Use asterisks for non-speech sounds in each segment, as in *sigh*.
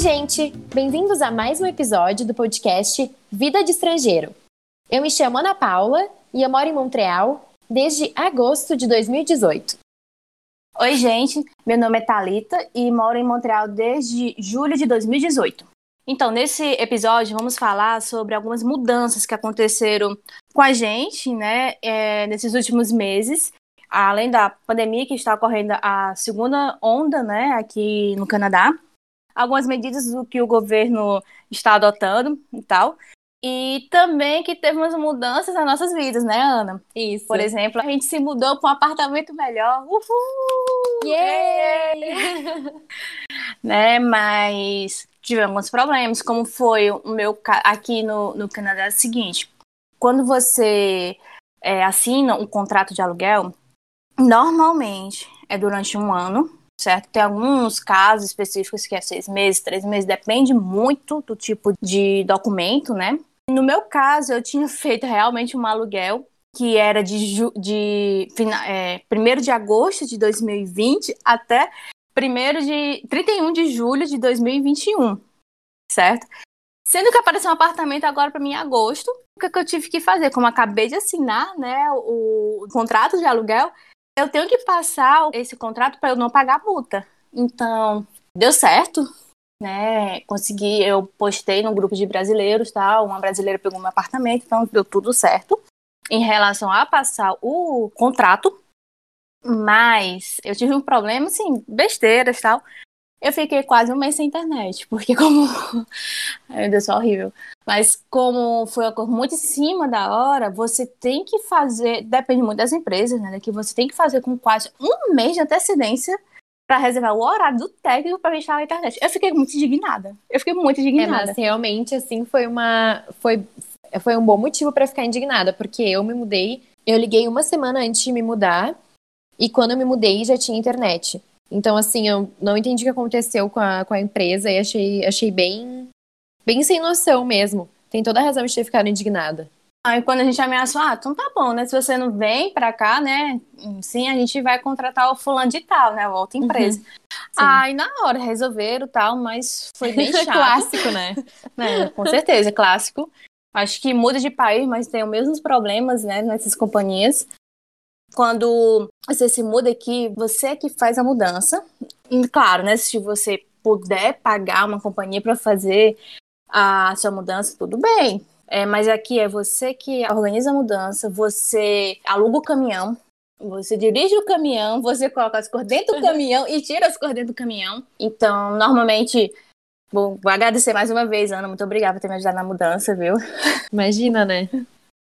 Gente! Bem-vindos a mais um episódio do podcast Vida de Estrangeiro. Eu me chamo Ana Paula e eu moro em Montreal desde agosto de 2018. Oi, gente! Meu nome é Talita e moro em Montreal desde julho de 2018. Então, nesse episódio, vamos falar sobre algumas mudanças que aconteceram com a gente, né, é, nesses últimos meses, além da pandemia que está ocorrendo a segunda onda, né, aqui no Canadá, algumas medidas do que o governo está adotando e tal. E também que teve umas mudanças nas nossas vidas, né, Ana? Isso. Por exemplo, a gente se mudou para um apartamento melhor. Uhul! Yeah! *laughs* né? Mas tivemos alguns problemas, como foi o meu aqui no, no Canadá é o seguinte: quando você é, assina um contrato de aluguel, normalmente é durante um ano, certo? Tem alguns casos específicos que é seis meses, três meses, depende muito do tipo de documento, né? No meu caso, eu tinha *laughs* feito realmente um aluguel que era de, de é, 1 de agosto de 2020 até 1 de 31 de julho de 2021, certo? Sendo que apareceu um apartamento agora para mim em agosto, o que, que eu tive que fazer? Como acabei de assinar, né, o, o contrato de aluguel, eu tenho que passar esse contrato para eu não pagar multa. Então, deu certo, né? Consegui, eu postei no grupo de brasileiros, tal, uma brasileira pegou meu apartamento, então deu tudo certo em relação a passar o contrato. Mas eu tive um problema, assim, besteiras tal. Eu fiquei quase um mês sem internet, porque como. Ai, *laughs* meu Deus, é horrível. Mas como foi uma coisa muito em cima da hora, você tem que fazer. Depende muito das empresas, né? Que você tem que fazer com quase um mês de antecedência para reservar o horário do técnico para instalar a internet. Eu fiquei muito indignada. Eu fiquei muito indignada. É, mas realmente, assim, foi uma. Foi, foi um bom motivo para ficar indignada, porque eu me mudei. Eu liguei uma semana antes de me mudar. E quando eu me mudei, já tinha internet. Então, assim, eu não entendi o que aconteceu com a, com a empresa e achei, achei bem, bem sem noção mesmo. Tem toda a razão de ter ficado indignada. Aí quando a gente ameaçou, ah, então tá bom, né? Se você não vem pra cá, né? Sim, a gente vai contratar o fulano de tal, né? A outra uhum. empresa. Uhum. Aí na hora resolveram tal, mas foi bem *laughs* chato. clássico, né? *laughs* né? Com certeza, clássico. Acho que muda de país, mas tem os mesmos problemas, né? Nessas companhias quando você se muda aqui, você é que faz a mudança. E, claro, né? Se você puder pagar uma companhia para fazer a sua mudança, tudo bem. É, mas aqui é você que organiza a mudança, você aluga o caminhão, você dirige o caminhão, você coloca as cores dentro do caminhão e tira as cores dentro do caminhão. Então, normalmente, vou, vou agradecer mais uma vez, Ana. Muito obrigada por ter me ajudado na mudança, viu? Imagina, né?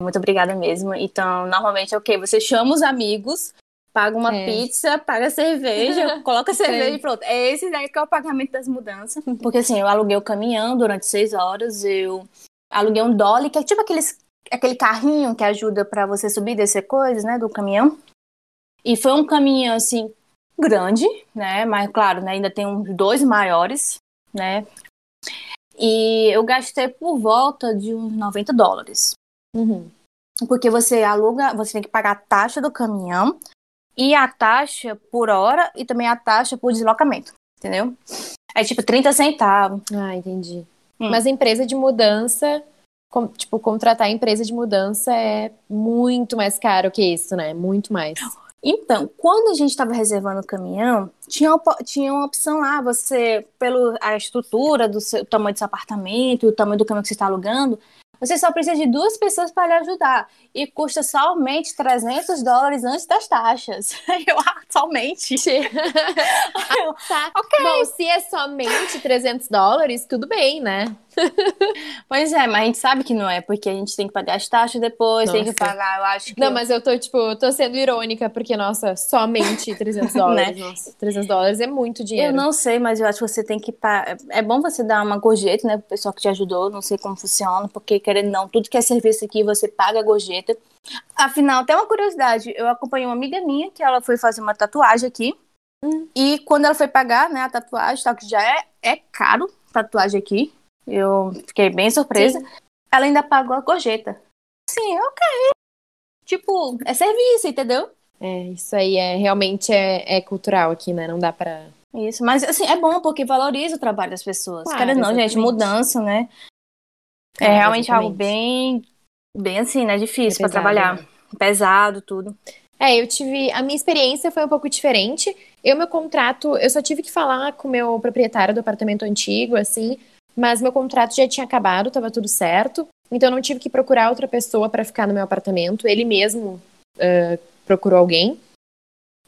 Muito obrigada mesmo. Então, normalmente é o okay, Você chama os amigos, paga uma é. pizza, paga cerveja, *laughs* coloca cerveja e pronto. É esse daí que é o pagamento das mudanças. *laughs* Porque assim, eu aluguei o caminhão durante seis horas, eu aluguei um dolly, que é tipo aqueles, aquele carrinho que ajuda para você subir e descer coisas, né, do caminhão. E foi um caminhão, assim, grande, né, mas claro, né, ainda tem uns dois maiores, né. E eu gastei por volta de uns 90 dólares. Uhum. Porque você aluga, você tem que pagar a taxa do caminhão e a taxa por hora e também a taxa por deslocamento, entendeu? É tipo 30 centavos. Ah, entendi. Hum. Mas a empresa de mudança, com, tipo, contratar a empresa de mudança é muito mais caro que isso, né? Muito mais. Então, quando a gente estava reservando o caminhão, tinha, tinha uma opção lá, você, pela estrutura do seu, tamanho do seu apartamento e o tamanho do caminhão que você está alugando, você só precisa de duas pessoas para lhe ajudar. E custa somente 300 dólares antes das taxas. *laughs* Eu, ah, somente. *laughs* eu, tá. Ok. Bom, se é somente 300 dólares, tudo bem, né? Pois é, mas a gente sabe que não é, porque a gente tem que pagar as taxas depois, nossa. tem que pagar, eu acho que. Não, mas eu tô, tipo, tô sendo irônica, porque, nossa, somente 300 *laughs* dólares. né? Nossa, 300 dólares é muito dinheiro. Eu não sei, mas eu acho que você tem que. É bom você dar uma gorjeta, né, pro pessoal que te ajudou, não sei como funciona, porque, querendo não, tudo que é serviço aqui você paga a gorjeta. Afinal, até uma curiosidade, eu acompanhei uma amiga minha que ela foi fazer uma tatuagem aqui. Hum. E quando ela foi pagar, né, a tatuagem, tal, que já é, é caro, tatuagem aqui, eu fiquei bem surpresa. Sim. Ela ainda pagou a gorjeta. Sim, ok. Tipo, é serviço, entendeu? É, isso aí é realmente é, é cultural aqui, né? Não dá pra, Isso, mas assim, é bom porque valoriza o trabalho das pessoas. Claro, Querendo não, gente, exatamente. mudança, né? É Claro, realmente algo exatamente. bem, bem assim, né? Difícil É pra trabalhar. Pesado, tudo. É, eu tive. A minha experiência foi um pouco diferente. Eu, meu contrato, eu só tive que falar com o meu proprietário do apartamento antigo, assim, mas meu contrato já tinha acabado, tava tudo certo. Então não tive que procurar outra pessoa para ficar no meu apartamento. Ele mesmo ah, procurou alguém.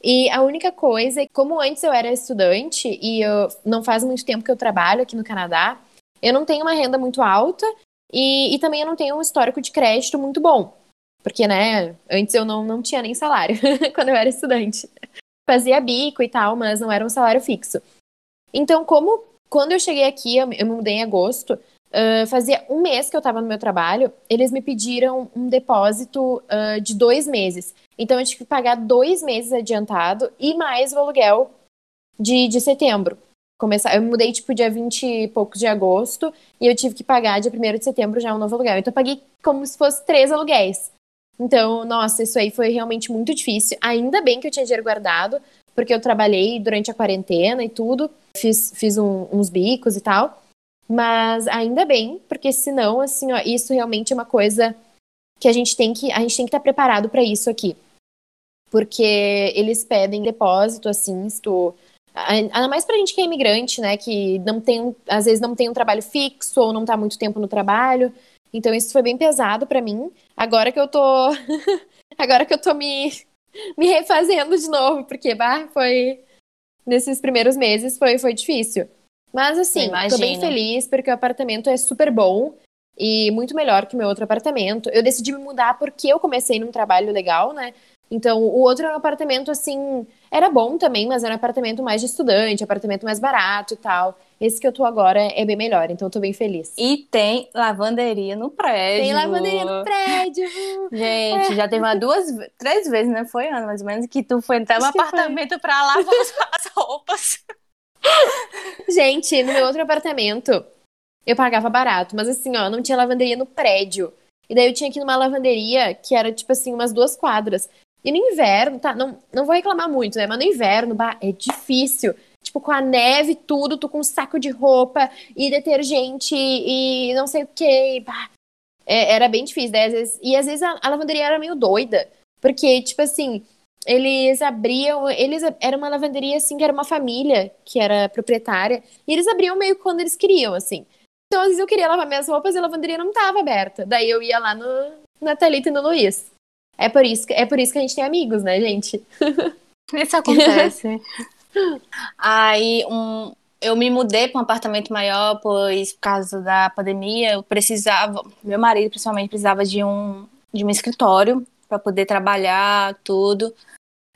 E a única coisa é que, como antes eu era estudante e eu, não faz muito tempo que eu trabalho aqui no Canadá, eu não tenho uma renda muito alta e, e também eu não tenho um histórico de crédito muito bom. Porque, né, antes eu não, não tinha nem salário *laughs* quando eu era estudante. Fazia bico e tal, mas não era um salário fixo. Então, como quando eu cheguei aqui, eu, eu me mudei em agosto, ah, fazia um mês que eu tava no meu trabalho, eles me pediram um depósito ah, de dois meses. Então, eu tive que pagar dois meses adiantado e mais o aluguel de, de setembro. Começar, eu me mudei, tipo, dia 20 e poucos de agosto e eu tive que pagar dia 1 de setembro já um novo aluguel. Então, eu paguei como se fosse três aluguéis. Então, nossa, isso aí foi realmente muito difícil. Ainda bem que eu tinha dinheiro guardado, porque eu trabalhei durante a quarentena e tudo, fiz, fiz um- uns bicos e tal. Mas ainda bem, porque senão, assim, ó, isso realmente é uma coisa que a gente tem que, a gente tem que estar preparado para isso aqui. Porque eles pedem depósito, assim, se tu. Ainda mais pra gente que é imigrante, né? Que não tem, às vezes não tem um trabalho fixo ou não tá muito tempo no trabalho. Então isso foi bem pesado pra mim. Agora que eu tô. *laughs* Agora que eu tô me, me refazendo de novo, porque bah, foi. Nesses primeiros meses foi, foi difícil. Mas assim, Eu tô bem feliz porque o apartamento é super bom e muito melhor que o meu outro apartamento. Eu decidi me mudar porque eu comecei num trabalho legal, né? Então, o outro era um apartamento assim, era bom também, mas era um apartamento mais de estudante, apartamento mais barato e tal. Esse que eu tô agora é bem melhor, então eu tô bem feliz. E tem lavanderia no prédio. Tem lavanderia no prédio. *laughs* Gente, já teve uma duas, três vezes, né? Foi ano mais ou menos, que tu foi até no Acho que foi. apartamento pra lavar as, as roupas. *laughs* Gente, no meu outro apartamento, eu pagava barato, mas assim, ó, não tinha lavanderia no prédio. E daí eu tinha que ir numa lavanderia que era, tipo assim, umas duas quadras. E no inverno, tá? Não, não vou reclamar muito, né? Mas no inverno, bah, é difícil. Tipo, com a neve tudo, tu com um saco de roupa e detergente e não sei o que. É, era bem difícil. Daí, às vezes, e às vezes a, a lavanderia era meio doida. Porque, tipo assim, eles abriam. Eles era uma lavanderia assim que era uma família que era proprietária. E eles abriam meio quando eles queriam, assim. Então, às vezes eu queria lavar minhas roupas e a lavanderia não tava aberta. Daí eu ia lá no, na Thalita e no Luiz. É por, isso, é por isso que a gente tem amigos, né, gente? *laughs* Isso acontece. Aí, um, eu me mudei para um apartamento maior, pois por causa da pandemia, eu precisava, meu marido principalmente precisava de um, de um escritório para poder trabalhar, tudo.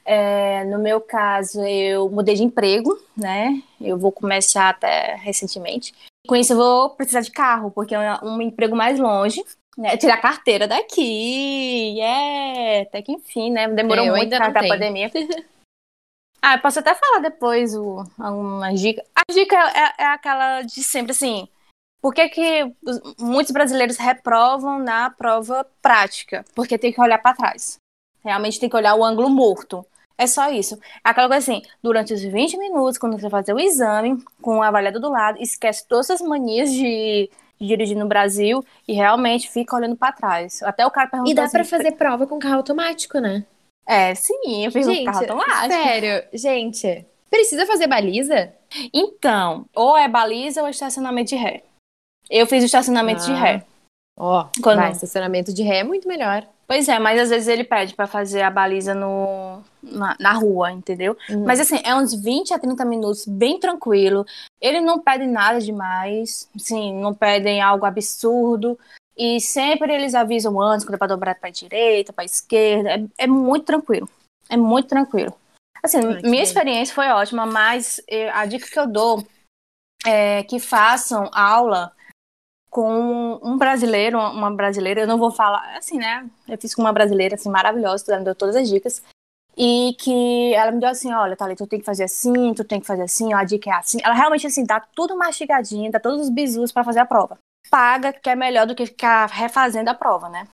É, no meu caso, eu mudei de emprego, né? Eu vou começar até recentemente. Com isso, eu vou precisar de carro, porque é um emprego mais longe. Né? Tirar a carteira daqui, yeah! Até que enfim, né? Demorou É, muito da tenho. pandemia. *laughs* Ah, eu posso até falar depois o, algumas dicas. A dica é, é aquela de sempre, assim. Por que, que os- muitos brasileiros reprovam na prova prática? Porque tem que olhar para trás. Realmente tem que olhar o ângulo morto. É só isso. É aquela coisa assim, durante os 20 minutos, quando você fazer o exame, com o avaliador do lado, esquece todas as manias de, de dirigir no Brasil e realmente fica olhando para trás. Até o cara perguntou E dá assim, pra fazer prova com carro automático, né? É, sim, eu fiz um Gente, carro automático. sério, gente. Precisa fazer baliza? Então, ou é baliza ou é estacionamento de ré. Eu fiz o estacionamento de Ah. ré. Ó, Quando- vai, estacionamento de ré é muito melhor. Pois é, mas às vezes ele pede pra fazer a baliza no, na, na rua, entendeu? Uhum. Mas assim, é uns 20 a 30 minutos, bem tranquilo. Ele não pede nada demais, sim, não pedem algo absurdo. E sempre eles avisam antes, quando é pra dobrar pra direita, pra esquerda. É, é muito tranquilo. É muito tranquilo. Assim, minha bem. experiência foi ótima, mas eh, a dica que eu dou é que façam aula com um brasileiro, uma brasileira, eu não vou falar, assim, né? Eu fiz com uma brasileira, assim, maravilhosa, ela me deu todas as dicas. E que ela me deu assim, olha, Thalita, tu tem que fazer assim, tu tem que fazer assim, ó, a dica é assim. Ela realmente, assim, dá tudo mastigadinho, dá todos os bisus pra fazer a prova. Paga, que é melhor do que ficar refazendo a prova, né?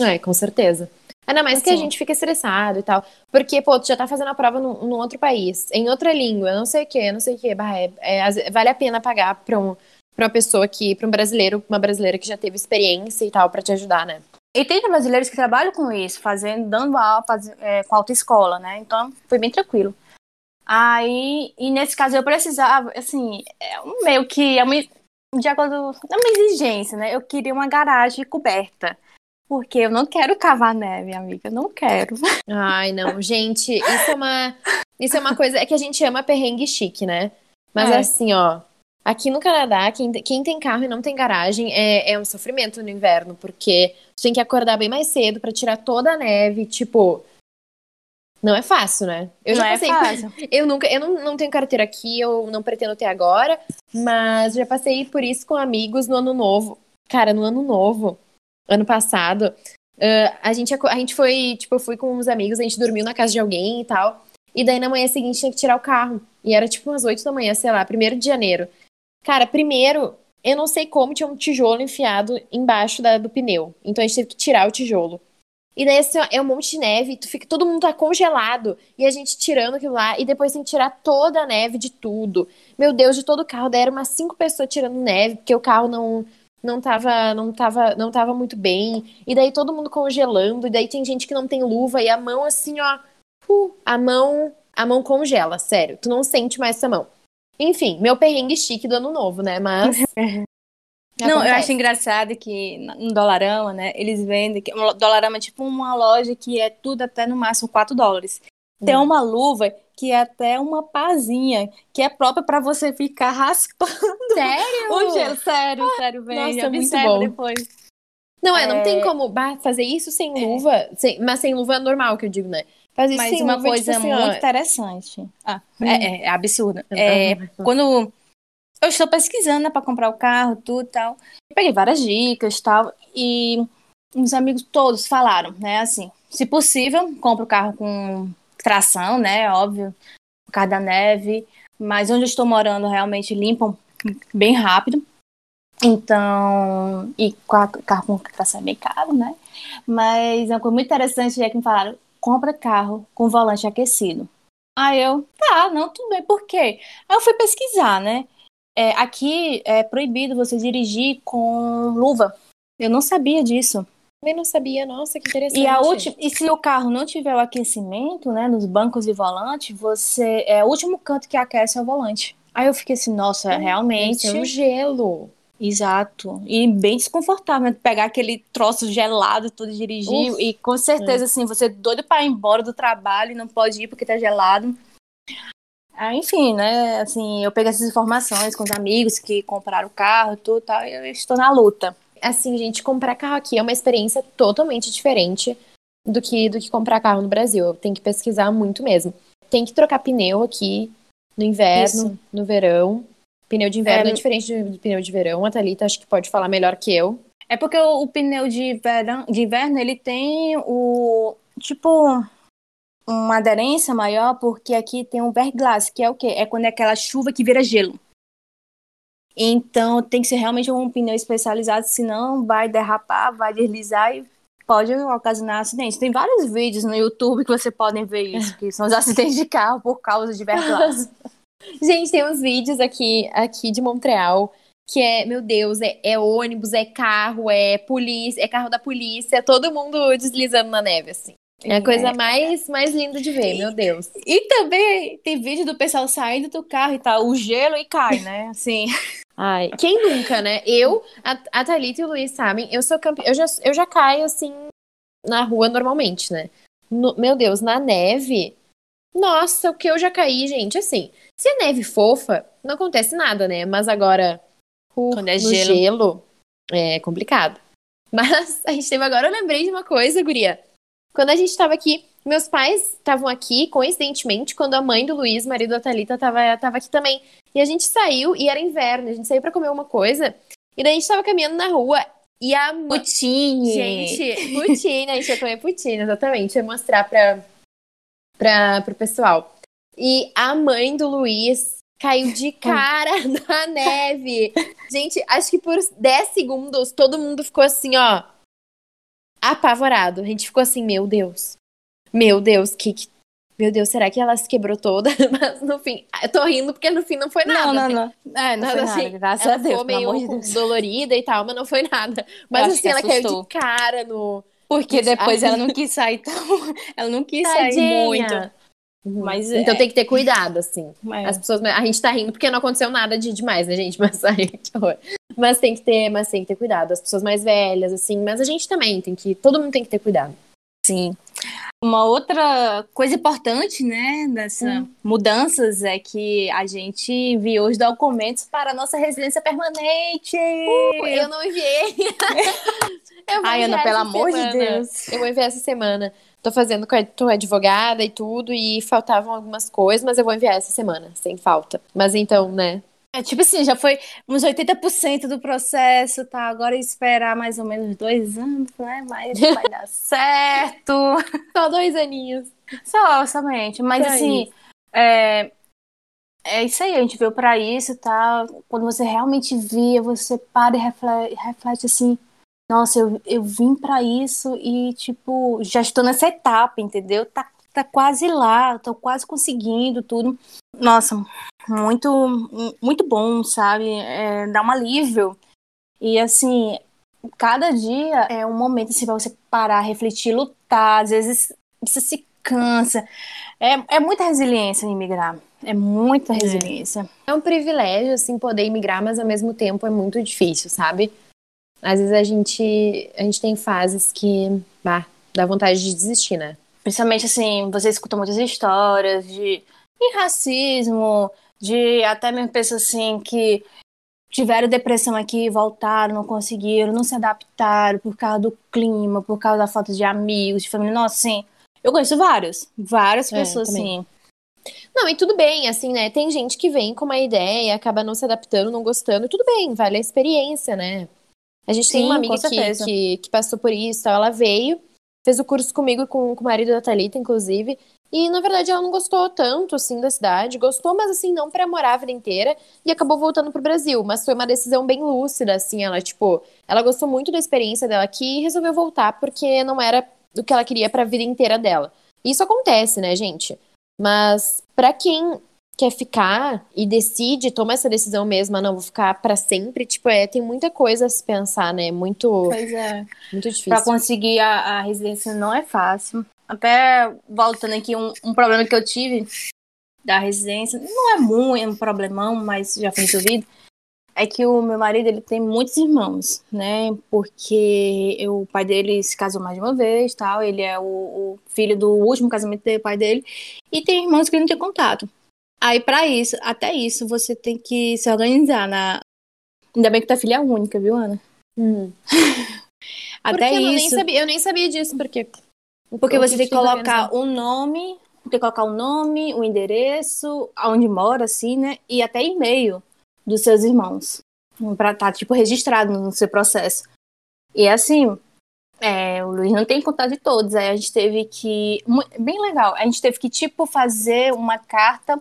É, com certeza. Ainda mais assim. que a gente fica estressado e tal. Porque, pô, tu já tá fazendo a prova num, num outro país, em outra língua, não sei o que, não sei o que. É, é, vale a pena pagar pra, um, pra uma pessoa que, pra um brasileiro, uma brasileira que já teve experiência e tal, pra te ajudar, né? E tem brasileiros que trabalham com isso, fazendo, dando aula é, com autoescola, né? Então, foi bem tranquilo. Aí, e nesse caso eu precisava, assim, é um meio que é uma, de acordo, é uma exigência, né? Eu queria uma garagem coberta. Porque eu não quero cavar neve, amiga. Eu não quero. Ai, não. Gente, isso é uma. Isso é uma coisa. É que a gente ama perrengue chique, né? Mas é. assim, ó. Aqui no Canadá, quem, quem tem carro e não tem garagem é, é um sofrimento no inverno, porque você tem que acordar bem mais cedo para tirar toda a neve. Tipo, não é fácil, né? Eu não já passei. É fácil. *laughs* Eu nunca, eu não, não tenho carteira aqui, eu não pretendo ter agora, mas já passei por isso com amigos no ano novo. Cara, no ano novo, ano passado, uh, a, gente, a gente foi, tipo, eu fui com uns amigos, a gente dormiu na casa de alguém e tal. E daí na manhã seguinte tinha que tirar o carro. E era tipo umas 8 da manhã, sei lá, primeiro de janeiro. Cara, primeiro, eu não sei como tinha um tijolo enfiado embaixo da, do pneu. Então a gente teve que tirar o tijolo. E daí, assim, ó, é um monte de neve, tu fica, todo mundo tá congelado. E a gente tirando aquilo lá, e depois tem que tirar toda a neve de tudo. Meu Deus, de todo o carro. Daí eram umas cinco pessoas tirando neve, porque o carro não, não tava, não tava, não tava muito bem. E daí todo mundo congelando, e daí tem gente que não tem luva, e a mão assim, ó. Uh, a mão. A mão congela, sério. Tu não sente mais essa mão. Enfim, meu perrengue chique do ano novo, né? Mas. *laughs* Não, eu acho engraçado que no Dolarama, né, eles vendem. Que, o Dolarama é tipo uma loja que é tudo até no máximo 4 dólares. Tem hum. uma luva que é até uma pazinha, que é própria para você ficar *laughs* raspando. Sério? O gelo, sério, ah, sério, velho. Nossa, muito bom. depois. Não, é, não tem é. como fazer isso sem é. luva, sem, mas sem luva normal, que eu digo, né? Fazer mas uma luva, coisa tipo assim, muito interessante. Ah, hum. é, é absurdo. É, quando eu estou pesquisando né, para comprar o carro, tudo tal. Eu peguei várias dicas tal. E uns amigos todos falaram, né? Assim, se possível, compra o carro com tração, né? Óbvio, por causa da neve. Mas onde eu estou morando, realmente limpam bem rápido. Então, e carro com tração é bem caro, né? Mas uma coisa muito interessante é que me falaram: compra carro com volante aquecido. Aí eu, tá, não, tudo bem, por quê? Aí eu fui pesquisar, né? É, aqui é proibido você dirigir com luva. Eu não sabia disso. Também não sabia, nossa, que interessante. E, a ulti... e se o carro não tiver o aquecimento, né, nos bancos de volante, você é o último canto que aquece é o volante. Aí eu fiquei assim, nossa, hum, realmente. É um gelo. Exato. E bem desconfortável, né? Pegar aquele troço gelado tudo dirigir. Uf. E com certeza, é. assim, você é doido para ir embora do trabalho e não pode ir porque tá gelado. Ah, enfim, né? Assim, eu peguei essas informações com os amigos que compraram o carro, tudo tal, e eu estou na luta. Assim, gente, comprar carro aqui é uma experiência totalmente diferente do que do que comprar carro no Brasil. Tem que pesquisar muito mesmo. Tem que trocar pneu aqui no inverno, Isso. no verão. Pneu de inverno é, é diferente do pneu de verão. A Thalita acho que pode falar melhor que eu. É porque o, o pneu de, verão, de inverno, ele tem o. Tipo uma aderência maior porque aqui tem um verglass, que é o quê? É quando é aquela chuva que vira gelo. Então tem que ser realmente um pneu especializado, senão vai derrapar, vai deslizar e pode ocasionar acidentes. Tem vários vídeos no YouTube que você podem ver isso, que são os *laughs* acidentes de carro por causa de verglass. *laughs* Gente, tem uns vídeos aqui, aqui de Montreal que é, meu Deus, é, é, ônibus, é carro, é polícia, é carro da polícia, todo mundo deslizando na neve, assim. É a coisa é. mais, mais linda de ver, meu Deus. E também tem vídeo do pessoal saindo do carro e tal, o gelo e cai, né? Assim. Ai, quem nunca, né? Eu, a, a Thalita e o Luiz sabem, eu sou campe... eu já, eu já caio assim na rua normalmente, né? No, meu Deus, na neve. Nossa, o que eu já caí, gente, assim. Se é neve fofa, não acontece nada, né? Mas agora, uh, Quando é gelo. gelo, é complicado. Mas a gente teve agora, eu lembrei de uma coisa, Guria. Quando a gente estava aqui, meus pais estavam aqui, coincidentemente, quando a mãe do Luiz, marido da Thalita, estava tava aqui também. E a gente saiu, e era inverno, a gente saiu para comer uma coisa, e daí a gente estava caminhando na rua, e a... Poutine! Gente, poutine, a gente ia comer poutine, exatamente, ia mostrar pra, pra, pro pessoal. E a mãe do Luiz caiu de cara *laughs* na neve. Gente, acho que por 10 segundos todo mundo ficou assim, ó apavorado. A gente ficou assim, meu Deus. Meu Deus, que, que meu Deus, será que ela se quebrou toda? *laughs* Mas no fim, eu tô rindo porque no fim não foi nada. Não, não, não. É, não nada, foi nada, graças ela a Deus. Ficou meio de Deus. dolorida e tal, mas não foi nada. Mas assim, ela caiu de cara no. Porque depois *laughs* ela não quis sair tão. Ela não quis Tadinha. sair muito. Uhum. Mas, então é... tem que ter cuidado, assim. É. As pessoas, a gente tá rindo porque não aconteceu nada de demais, né, gente? *laughs* Mas, aí, mas tem que ter, mas tem que ter cuidado. As pessoas mais velhas, assim, mas a gente também tem que, todo mundo tem que ter cuidado. Sim. Uma outra coisa importante, né, dessas hum. mudanças é que a gente enviou os documentos para a nossa residência permanente. Uh, eu não enviei. *laughs* eu Ai, Ana, pelo amor semana. de Deus. Eu vou enviar essa semana. Tô fazendo com a advogada e tudo, e faltavam algumas coisas, mas eu vou enviar essa semana, sem falta. Mas então, né, é tipo assim, já foi uns 80% do processo, tá? Agora esperar mais ou menos dois anos, né? Mas *laughs* vai dar certo. Só dois aninhos. Só, somente. Mas Só assim, é, é isso aí, a gente veio pra isso, tá? Quando você realmente via, você para e reflete, reflete assim, nossa, eu, eu vim para isso e, tipo, já estou nessa etapa, entendeu? Tá, tá quase lá, tô quase conseguindo tudo. Nossa, muito, muito bom, sabe? É, dá um alívio. E assim, cada dia é um momento assim, pra você parar, refletir, lutar. Às vezes você se cansa. É, é muita resiliência em migrar. É muita é. resiliência. É. é um privilégio, assim, poder imigrar, mas ao mesmo tempo é muito difícil, sabe? Às vezes a gente, a gente tem fases que, bah, dá vontade de desistir, né? Principalmente, assim, você escuta muitas histórias de, de racismo, de até mesmo pessoas assim que tiveram depressão aqui, voltaram, não conseguiram, não se adaptaram por causa do clima, por causa da falta de amigos, de família. Nossa, assim, eu conheço vários, várias é, pessoas assim. Não, e tudo bem, assim, né? Tem gente que vem com uma ideia, acaba não se adaptando, não gostando, tudo bem, vale a experiência, né? A gente Sim, tem uma amiga que, que, que, passou por isso, ela veio, fez o curso comigo com, com o marido da Thalita, inclusive, e na verdade ela não gostou tanto assim da cidade, gostou, mas assim não para morar a vida inteira. E acabou voltando pro Brasil, mas foi uma decisão bem lúcida assim, ela tipo, ela gostou muito da experiência dela aqui e resolveu voltar porque não era o que ela queria para a vida inteira dela. Isso acontece, né, gente? Mas para quem quer ficar e decide, toma essa decisão mesmo, ah, não vou ficar para sempre, tipo, é, tem muita coisa a se pensar, né? Muito Pois é. Muito difícil. Para conseguir a, a residência não é fácil. Até voltando aqui, um, um problema que eu tive da residência, não é muito um problemão, mas já foi resolvido, é que o meu marido ele tem muitos irmãos, né? Porque eu, o pai dele se casou mais de uma vez, tal. Ele é o, o filho do último casamento do pai dele e tem irmãos que ele não tem contato. Aí para isso, até isso, você tem que se organizar na. Ainda bem que tua filha é única, viu, Ana? Hum. *laughs* até isso. Eu nem, sabia, eu nem sabia disso porque porque você tem que colocar o nome, tem que colocar o nome, o endereço, aonde mora, assim, né? E até e-mail dos seus irmãos. Pra estar, tá, tipo, registrado no seu processo. E assim, é, o Luiz não tem contato de todos. Aí a gente teve que. Bem legal. A gente teve que, tipo, fazer uma carta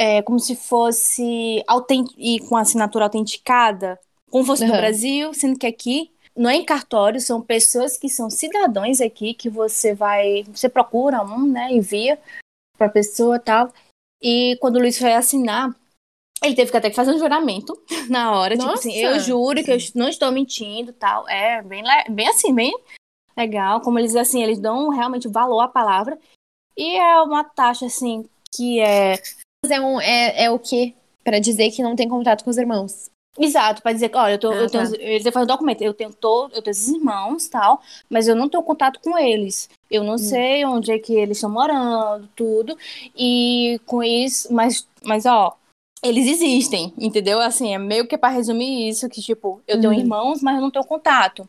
é, como se fosse. Autent... E com assinatura autenticada. Como fosse uhum. no Brasil, sendo que aqui não é em cartório, são pessoas que são cidadãos aqui, que você vai, você procura um, né, envia para pessoa tal. E quando o Luiz foi assinar, ele teve que até que fazer um juramento *laughs* na hora, Nossa. tipo assim, eu juro que eu não estou mentindo, tal. É bem, bem assim, bem legal, como eles assim, eles dão realmente valor à palavra. E é uma taxa assim que é é um é, é o que para dizer que não tem contato com os irmãos. Exato, para dizer que, olha, eu, tô, ah, eu tenho, tá. fazem um documento, eu tenho, todo, eu tenho esses irmãos tal, mas eu não tenho contato com eles. Eu não hum. sei onde é que eles estão morando, tudo. E com isso, mas, mas ó, eles existem, entendeu? Assim, é meio que para resumir isso, que tipo, eu tenho uhum. irmãos, mas eu não tenho contato.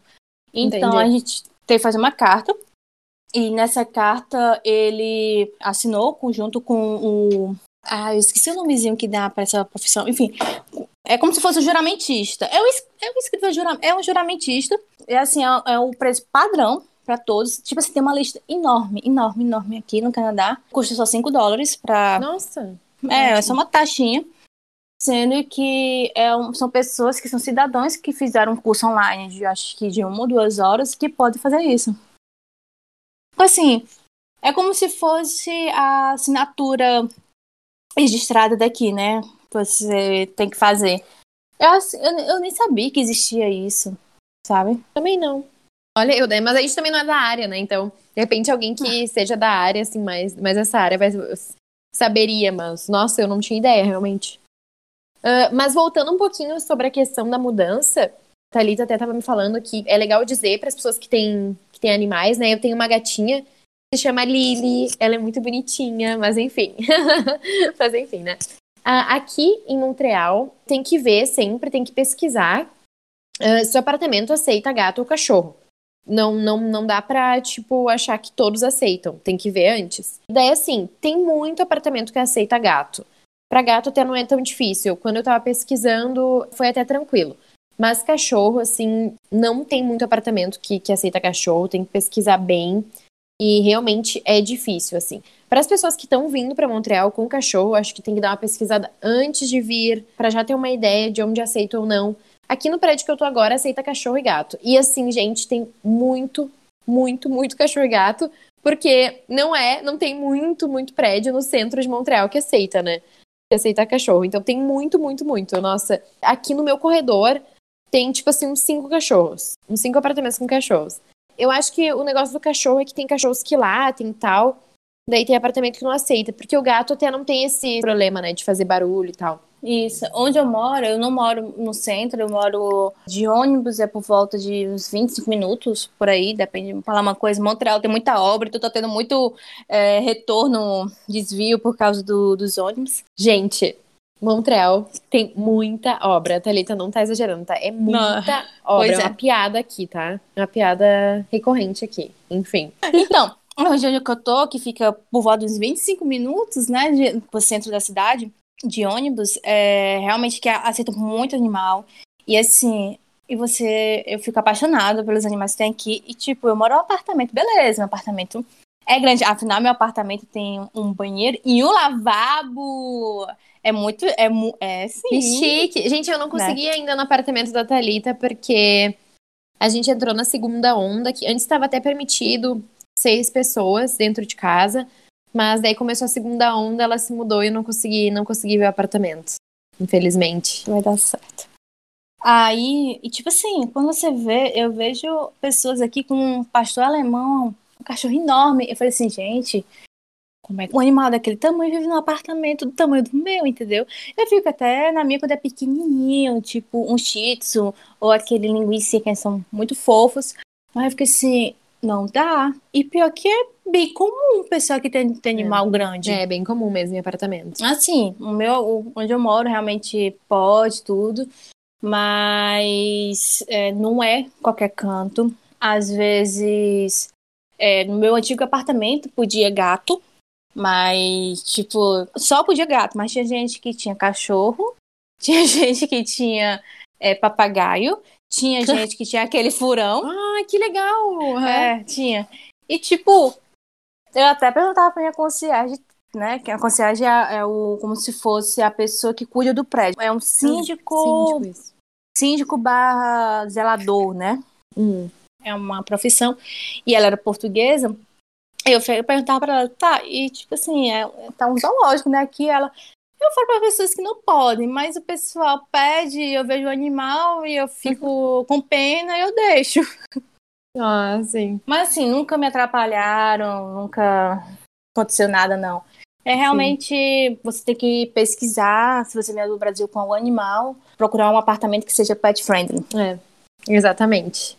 Então Entendi. a gente tem que fazer uma carta. E nessa carta ele assinou junto com o ah, eu esqueci o nomezinho que dá para essa profissão. Enfim, é como se fosse um juramentista. É um, é um escritor juramento, é um juramentista. É assim, é, é o preço padrão para todos. Tipo assim, tem uma lista enorme, enorme, enorme aqui no Canadá. Custa só 5 dólares para. Nossa! É, é só uma taxinha. sendo que é um, são pessoas que são cidadãos que fizeram um curso online de acho que de uma ou duas horas que podem fazer isso. Então, assim, é como se fosse a assinatura registrada daqui, né? Você tem que fazer. Eu, assim, eu, eu nem sabia que existia isso, sabe? Também não. Olha, eu, mas a gente também não é da área, né? Então, de repente, alguém que ah. seja da área, assim, mais, mais essa área vai, saberia, mas, nossa, eu não tinha ideia, realmente. Uh, mas voltando um pouquinho sobre a questão da mudança, Thalita até estava me falando que é legal dizer para as pessoas que têm, que têm animais, né? Eu tenho uma gatinha se chama Lily, ela é muito bonitinha, mas enfim. *laughs* mas enfim, né? Uh, aqui em Montreal, tem que ver sempre, tem que pesquisar uh, se o apartamento aceita gato ou cachorro. Não, não, não dá pra, tipo, achar que todos aceitam. Tem que ver antes. Daí, assim, tem muito apartamento que aceita gato. Para gato até não é tão difícil. Quando eu tava pesquisando, foi até tranquilo. Mas cachorro, assim, não tem muito apartamento que, que aceita cachorro, tem que pesquisar bem. E realmente é difícil, assim. Para as pessoas que estão vindo para Montreal com cachorro, acho que tem que dar uma pesquisada antes de vir, para já ter uma ideia de onde aceita ou não. Aqui no prédio que eu tô agora, aceita cachorro e gato. E assim, gente, tem muito, muito, muito cachorro e gato, porque não é, não tem muito, muito prédio no centro de Montreal que aceita, né? aceitar cachorro. Então tem muito, muito, muito. Nossa, aqui no meu corredor tem, tipo assim, uns cinco cachorros. Uns cinco apartamentos com cachorros. Eu acho que o negócio do cachorro é que tem cachorros que latem e tal. Daí tem apartamento que não aceita. Porque o gato até não tem esse problema, né? De fazer barulho e tal. Isso. Onde eu moro, eu não moro no centro, eu moro de ônibus, é por volta de uns 25 minutos, por aí, depende de falar uma coisa. Montreal tem muita obra, então tá tendo muito é, retorno, desvio por causa do, dos ônibus. Gente, Montreal tem muita obra. A Thalita não tá exagerando, tá? É muita não. obra. É uma piada aqui, tá? É uma piada recorrente aqui. Enfim. Então, onde eu tô, que fica por volta uns 25 minutos, né, de, pro centro da cidade, de ônibus é realmente que aceita muito animal. E assim, e você. Eu fico apaixonada pelos animais que tem aqui. E, tipo, eu moro um apartamento, beleza, meu apartamento é grande. Afinal, meu apartamento tem um banheiro e um lavabo. É muito. É, é sim. Que chique. Gente, eu não né? consegui né? ainda no apartamento da Thalita, porque a gente entrou na segunda onda, que antes estava até permitido seis pessoas dentro de casa. Mas daí começou a segunda onda, ela se mudou e eu não consegui, não consegui ver o apartamento. Infelizmente. Vai dar certo. Aí, e tipo assim, quando você vê, eu vejo pessoas aqui com um pastor alemão, um cachorro enorme. Eu falei assim, gente, como é que um animal daquele tamanho vive num apartamento do tamanho do meu, entendeu? Eu fico até na minha quando é pequenininho, tipo um shih tzu, ou aquele linguiça que são muito fofos. Mas eu fiquei assim, não dá. E pior que é bem comum pessoa que tem, tem animal é. grande. É, bem comum mesmo em apartamento. Assim, o meu, onde eu moro realmente pode tudo, mas é, não é qualquer canto. Às vezes, é, no meu antigo apartamento podia gato, mas, tipo, só podia gato, mas tinha gente que tinha cachorro, *laughs* tinha gente que tinha é, papagaio, tinha *laughs* gente que tinha aquele furão. Ah, que legal! É, tinha. E, tipo, eu até perguntava pra minha concierge, né? Que a concierge é, é, o, como se fosse a pessoa que cuida do prédio. É um síndico. Hum, síndico, síndico barra zelador, né? Hum. É uma profissão. E ela era portuguesa. Eu perguntava pra ela, tá, e tipo assim, é, tá um zoológico, né? Aqui ela. Eu falo para pessoas que não podem, mas o pessoal pede, eu vejo o animal e eu fico *laughs* com pena e eu deixo. Ah, sim. Mas assim, nunca me atrapalharam, nunca aconteceu nada, não. É realmente sim. você tem que pesquisar, se você vier do Brasil com algum animal, procurar um apartamento que seja pet friendly. É, exatamente.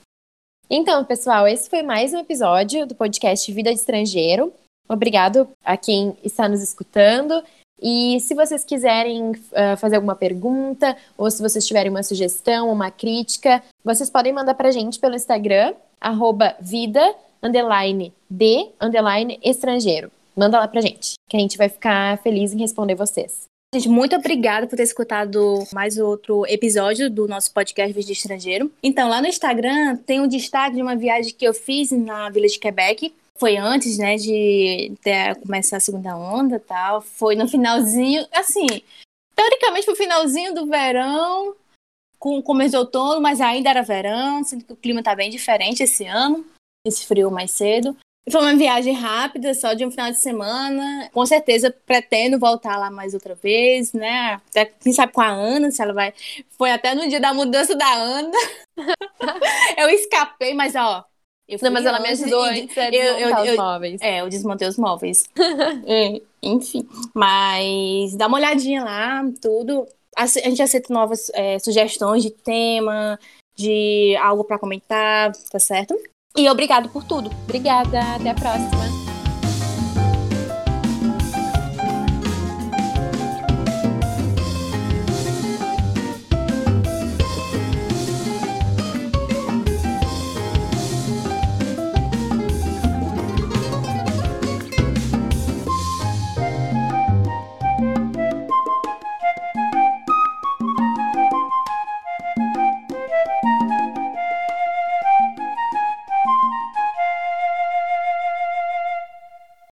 Então, pessoal, esse foi mais um episódio do podcast Vida de Estrangeiro. Obrigado a quem está nos escutando. E se vocês quiserem uh, fazer alguma pergunta, ou se vocês tiverem uma sugestão, uma crítica, vocês podem mandar pra gente pelo Instagram, arroba vida, underline, de, underline, estrangeiro. Manda lá pra gente, que a gente vai ficar feliz em responder vocês. Gente, muito obrigada por ter escutado mais outro episódio do nosso podcast Vídeo Estrangeiro. Então, lá no Instagram tem um destaque de uma viagem que eu fiz na Vila de Quebec foi antes, né, de, começar a segunda onda tal. Foi no finalzinho, assim, teoricamente pro finalzinho do verão, com o começo de outono, mas ainda era verão, sendo que o clima tá bem diferente esse ano, esse frio mais cedo. Foi uma viagem rápida, só de um final de semana. Com certeza pretendo voltar lá mais outra vez, né? Até, quem sabe com a Ana, se ela vai. Foi até no dia da mudança da Ana. *laughs* eu escapei, mas ó. Eu Não, mas ela me ajudou antes a desmontar eu, eu, os móveis. É, eu desmontei os móveis. *laughs* é, enfim. Mas dá uma olhadinha lá, tudo. A, gente aceita novas é, sugestões de tema, de algo para comentar, tá certo? E obrigado por tudo. Obrigada, até a próxima.